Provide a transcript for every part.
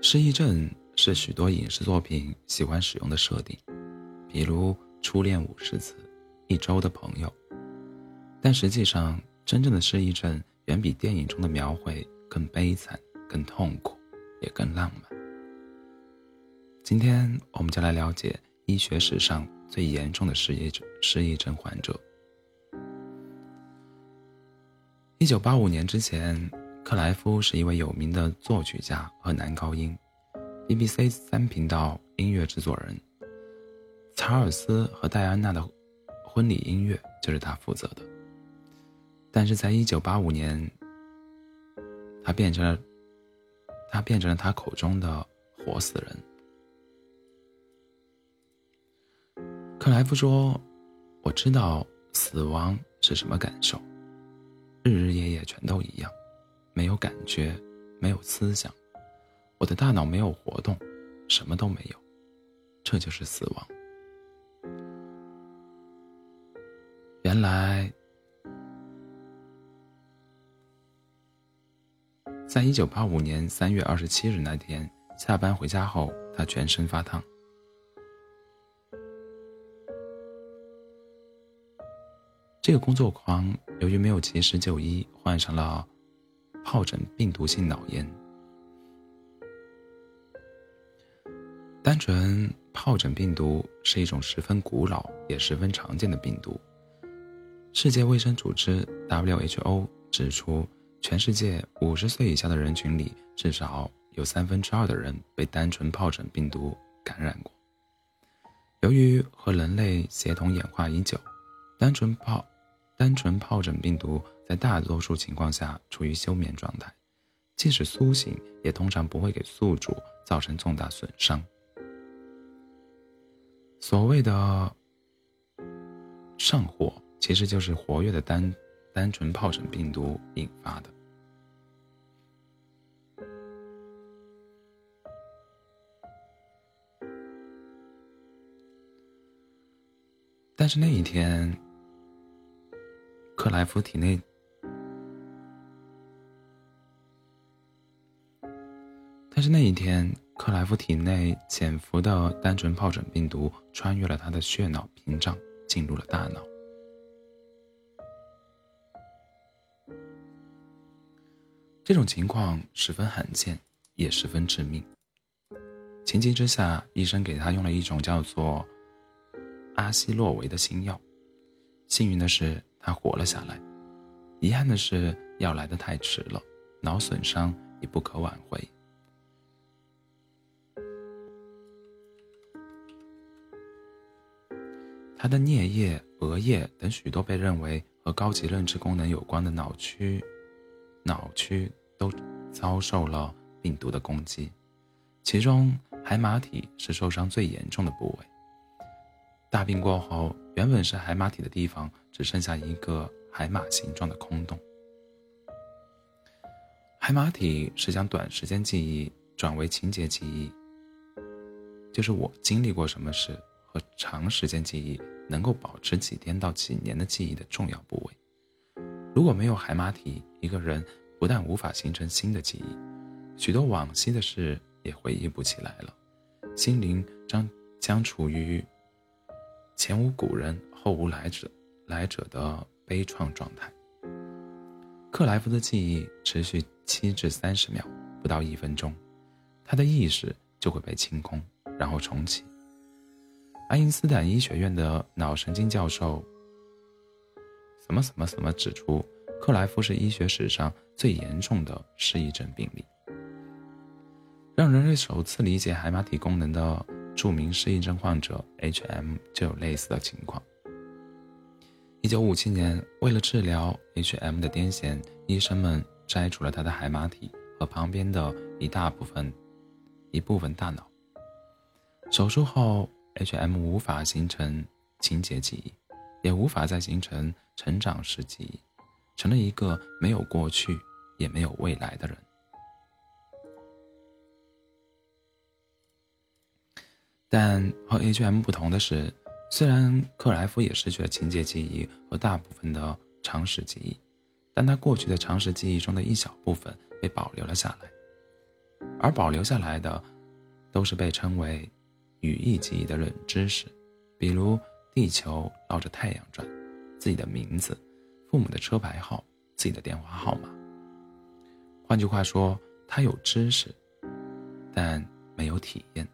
失忆症是许多影视作品喜欢使用的设定，比如《初恋五十次》《一周的朋友》，但实际上，真正的失忆症远比电影中的描绘更悲惨、更痛苦，也更浪漫。今天，我们就来了解医学史上最严重的失忆症失忆症患者。一九八五年之前，克莱夫是一位有名的作曲家和男高音，BBC 三频道音乐制作人。查尔斯和戴安娜的婚礼音乐就是他负责的。但是在一九八五年，他变成了他变成了他口中的活死人。克莱夫说：“我知道死亡是什么感受，日日夜夜全都一样，没有感觉，没有思想，我的大脑没有活动，什么都没有，这就是死亡。”原来，在一九八五年三月二十七日那天下班回家后，他全身发烫。这个工作狂由于没有及时就医，患上了疱疹病毒性脑炎。单纯疱疹病毒是一种十分古老也十分常见的病毒。世界卫生组织 （WHO） 指出，全世界五十岁以下的人群里，至少有三分之二的人被单纯疱疹病毒感染过。由于和人类协同演化已久，单纯疱单纯疱疹病毒在大多数情况下处于休眠状态，即使苏醒，也通常不会给宿主造成重大损伤。所谓的上火，其实就是活跃的单单纯疱疹病毒引发的。但是那一天。克莱夫体内，但是那一天，克莱夫体内潜伏的单纯疱疹病毒穿越了他的血脑屏障，进入了大脑。这种情况十分罕见，也十分致命。情急之下，医生给他用了一种叫做阿西洛韦的新药。幸运的是。他活了下来，遗憾的是，药来的太迟了，脑损伤已不可挽回。他的颞叶、额叶等许多被认为和高级认知功能有关的脑区、脑区都遭受了病毒的攻击，其中海马体是受伤最严重的部位。大病过后，原本是海马体的地方只剩下一个海马形状的空洞。海马体是将短时间记忆转为情节记忆，就是我经历过什么事和长时间记忆能够保持几天到几年的记忆的重要部位。如果没有海马体，一个人不但无法形成新的记忆，许多往昔的事也回忆不起来了，心灵将将处于。前无古人后无来者，来者的悲怆状态。克莱夫的记忆持续七至三十秒，不到一分钟，他的意识就会被清空，然后重启。爱因斯坦医学院的脑神经教授，什么什么什么指出，克莱夫是医学史上最严重的失忆症病例。让人类首次理解海马体功能的。著名失忆症患者 H.M. 就有类似的情况。一九五七年，为了治疗 H.M. 的癫痫，医生们摘除了他的海马体和旁边的一大部分一部分大脑。手术后，H.M. 无法形成情节记忆，也无法再形成成长时记忆，成了一个没有过去也没有未来的人。但和 H.M. 不同的是，虽然克莱夫也失去了情节记忆和大部分的常识记忆，但他过去的常识记忆中的一小部分被保留了下来，而保留下来的，都是被称为语义记忆的冷知识，比如地球绕着太阳转，自己的名字，父母的车牌号，自己的电话号码。换句话说，他有知识，但没有体验。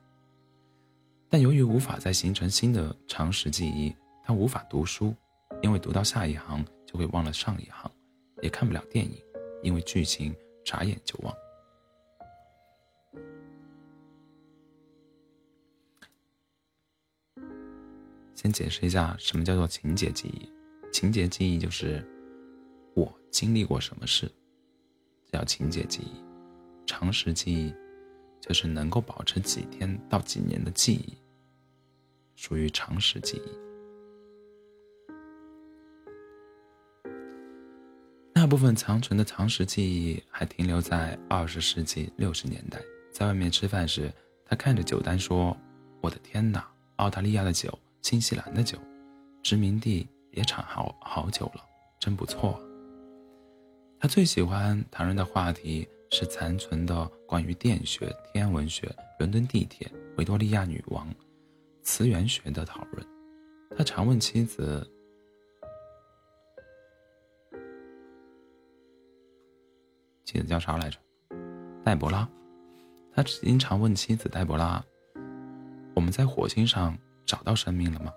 但由于无法再形成新的常识记忆，他无法读书，因为读到下一行就会忘了上一行；也看不了电影，因为剧情眨眼就忘。先解释一下什么叫做情节记忆。情节记忆就是我经历过什么事，叫情节记忆。常识记忆就是能够保持几天到几年的记忆。属于常识记忆。大部分残存的常识记忆还停留在二十世纪六十年代。在外面吃饭时，他看着酒单说：“我的天哪，澳大利亚的酒，新西兰的酒，殖民地也产好好酒了，真不错。”他最喜欢谈论的话题是残存的关于电学、天文学、伦敦地铁、维多利亚女王。词源学的讨论，他常问妻子：“妻子叫啥来着？黛博拉。”他经常问妻子黛博拉：“我们在火星上找到生命了吗？”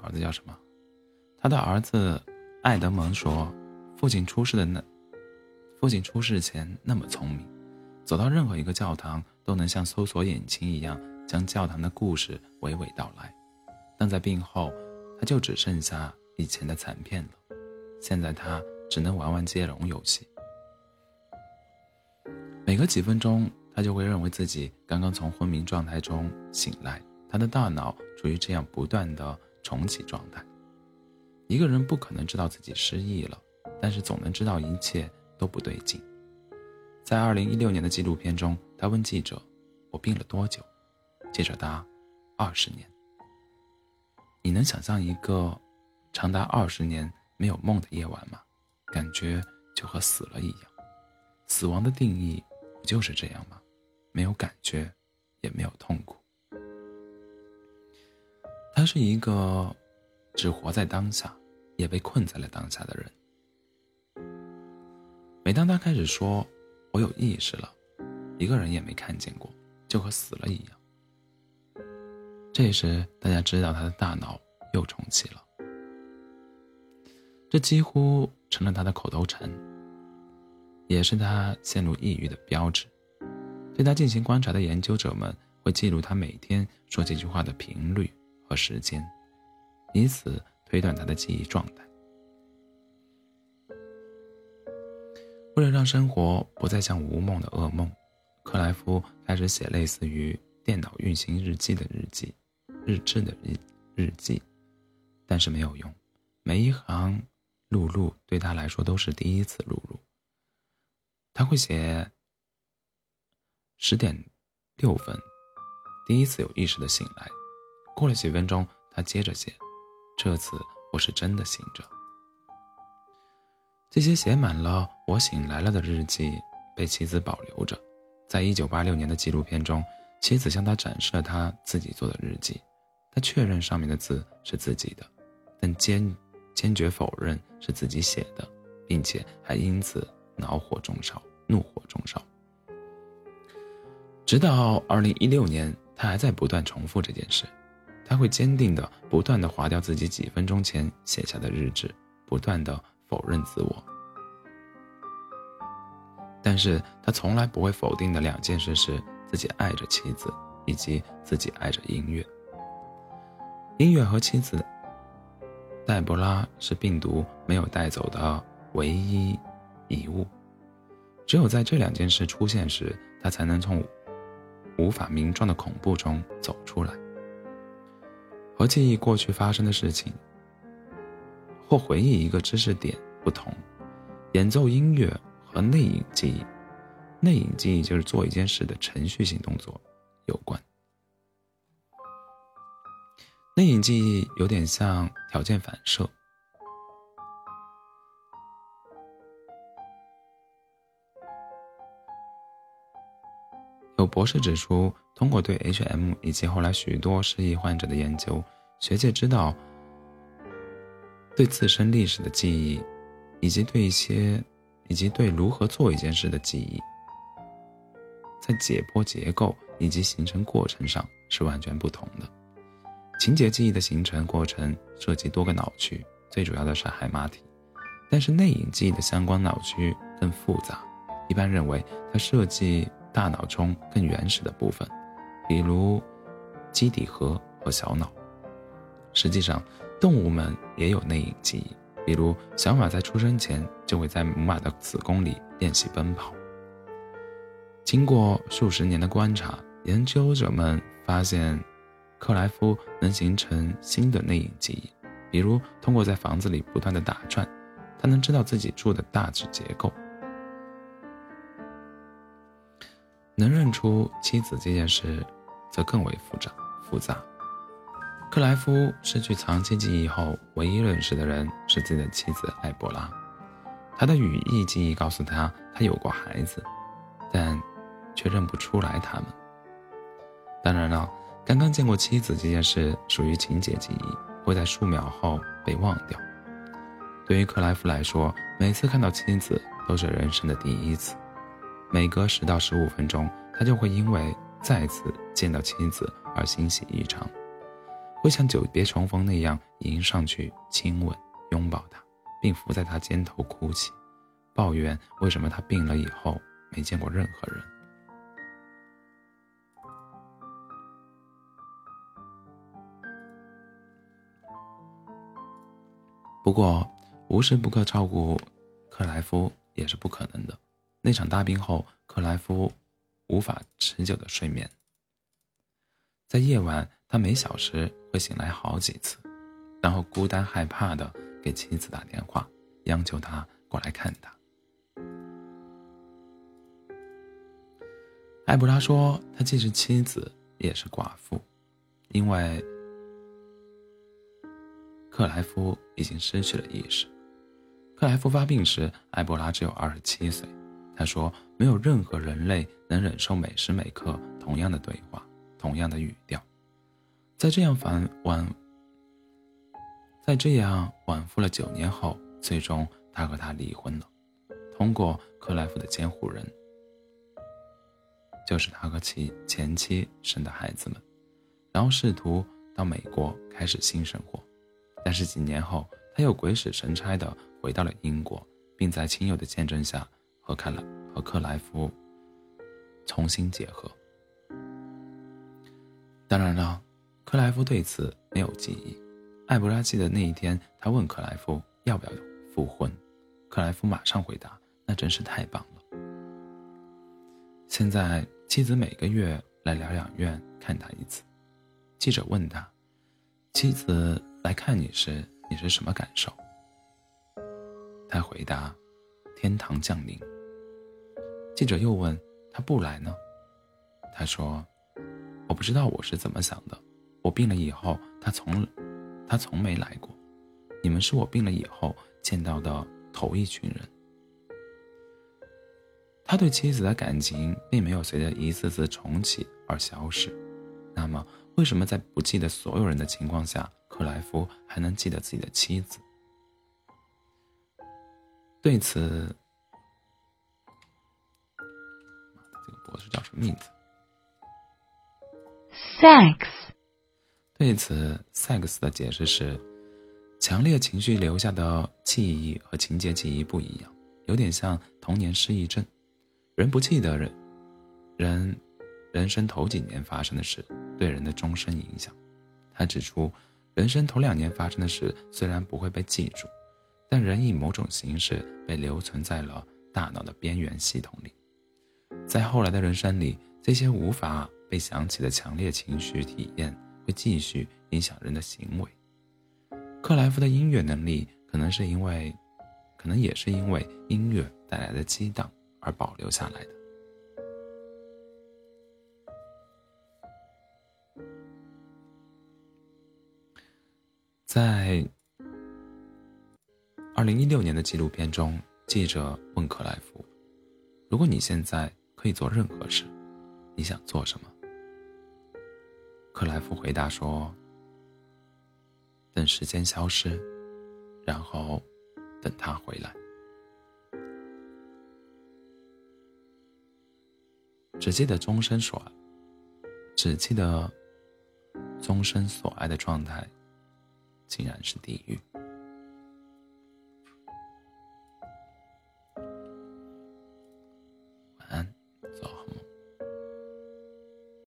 儿子叫什么？他的儿子艾德蒙说：“父亲出事的那，父亲出事前那么聪明。”走到任何一个教堂，都能像搜索引擎一样将教堂的故事娓娓道来，但在病后，他就只剩下以前的残片了。现在他只能玩玩接龙游戏。每隔几分钟，他就会认为自己刚刚从昏迷状态中醒来，他的大脑处于这样不断的重启状态。一个人不可能知道自己失忆了，但是总能知道一切都不对劲。在二零一六年的纪录片中，他问记者：“我病了多久？”记者答：“二十年。”你能想象一个长达二十年没有梦的夜晚吗？感觉就和死了一样。死亡的定义不就是这样吗？没有感觉，也没有痛苦。他是一个只活在当下，也被困在了当下的人。每当他开始说，我有意识了，一个人也没看见过，就和死了一样。这时，大家知道他的大脑又重启了，这几乎成了他的口头禅，也是他陷入抑郁的标志。对他进行观察的研究者们会记录他每天说这句话的频率和时间，以此推断他的记忆状态。为了让生活不再像无梦的噩梦，克莱夫开始写类似于电脑运行日记的日记，日志的日日记，但是没有用，每一行录入对他来说都是第一次录入。他会写十点六分，第一次有意识的醒来，过了几分钟，他接着写，这次我是真的醒着。这些写满了“我醒来了”的日记被妻子保留着。在一九八六年的纪录片中，妻子向他展示了他自己做的日记。他确认上面的字是自己的，但坚坚决否认是自己写的，并且还因此恼火中烧、怒火中烧。直到二零一六年，他还在不断重复这件事。他会坚定地、不断地划掉自己几分钟前写下的日志，不断地。否认自我，但是他从来不会否定的两件事是自己爱着妻子，以及自己爱着音乐。音乐和妻子黛博拉是病毒没有带走的唯一遗物，只有在这两件事出现时，他才能从无法名状的恐怖中走出来，和记忆过去发生的事情。或回忆一个知识点不同，演奏音乐和内隐记忆，内隐记忆就是做一件事的程序性动作有关。内隐记忆有点像条件反射。博士指出，通过对 H.M. 以及后来许多失忆患者的研究，学界知道，对自身历史的记忆，以及对一些，以及对如何做一件事的记忆，在解剖结构以及形成过程上是完全不同的。情节记忆的形成过程涉及多个脑区，最主要的是海马体，但是内隐记忆的相关脑区更复杂，一般认为它涉及。大脑中更原始的部分，比如基底核和小脑。实际上，动物们也有内隐记忆，比如小马在出生前就会在母马的子宫里练习奔跑。经过数十年的观察，研究者们发现，克莱夫能形成新的内隐记忆，比如通过在房子里不断的打转，他能知道自己住的大致结构。能认出妻子这件事，则更为复杂。复杂。克莱夫失去长期记忆后，唯一认识的人是自己的妻子艾博拉。他的语义记忆告诉他，他有过孩子，但却认不出来他们。当然了，刚刚见过妻子这件事属于情节记忆，会在数秒后被忘掉。对于克莱夫来说，每次看到妻子都是人生的第一次。每隔十到十五分钟，他就会因为再次见到妻子而欣喜异常，会像久别重逢那样迎上去亲吻、拥抱她，并伏在她肩头哭泣，抱怨为什么他病了以后没见过任何人。不过，无时不刻照顾克莱夫也是不可能的。那场大病后，克莱夫无法持久的睡眠。在夜晚，他每小时会醒来好几次，然后孤单害怕的给妻子打电话，央求他过来看他。艾布拉说，他既是妻子，也是寡妇，因为克莱夫已经失去了意识。克莱夫发病时，艾博拉只有二十七岁。他说：“没有任何人类能忍受每时每刻同样的对话，同样的语调。在这样反往，在这样往复了九年后，最终他和她离婚了。通过克莱夫的监护人，就是他和其前妻生的孩子们，然后试图到美国开始新生活。但是几年后，他又鬼使神差的回到了英国，并在亲友的见证下。”和克莱和克莱夫重新结合。当然了，克莱夫对此没有记忆。艾博拉记得那一天，他问克莱夫要不要复婚，克莱夫马上回答：“那真是太棒了。”现在妻子每个月来疗养院看他一次。记者问他：“妻子来看你时，你是什么感受？”他回答：“天堂降临。”记者又问：“他不来呢？”他说：“我不知道我是怎么想的。我病了以后，他从，他从没来过。你们是我病了以后见到的头一群人。”他对妻子的感情并没有随着一次次重启而消失。那么，为什么在不记得所有人的情况下，克莱夫还能记得自己的妻子？对此。博士叫什么名字？Sex。对此，sex 的解释是：强烈情绪留下的记忆和情节记忆不一样，有点像童年失忆症。人不记得人，人人生头几年发生的事，对人的终身影响。他指出，人生头两年发生的事虽然不会被记住，但人以某种形式被留存在了大脑的边缘系统里。在后来的人生里，这些无法被想起的强烈情绪体验会继续影响人的行为。克莱夫的音乐能力可能是因为，可能也是因为音乐带来的激荡而保留下来的。在二零一六年的纪录片中，记者问克莱夫：“如果你现在可以做任何事，你想做什么？”克莱夫回答说：“等时间消失，然后等他回来。”只记得终身所爱，只记得终身所爱的状态，竟然是地狱。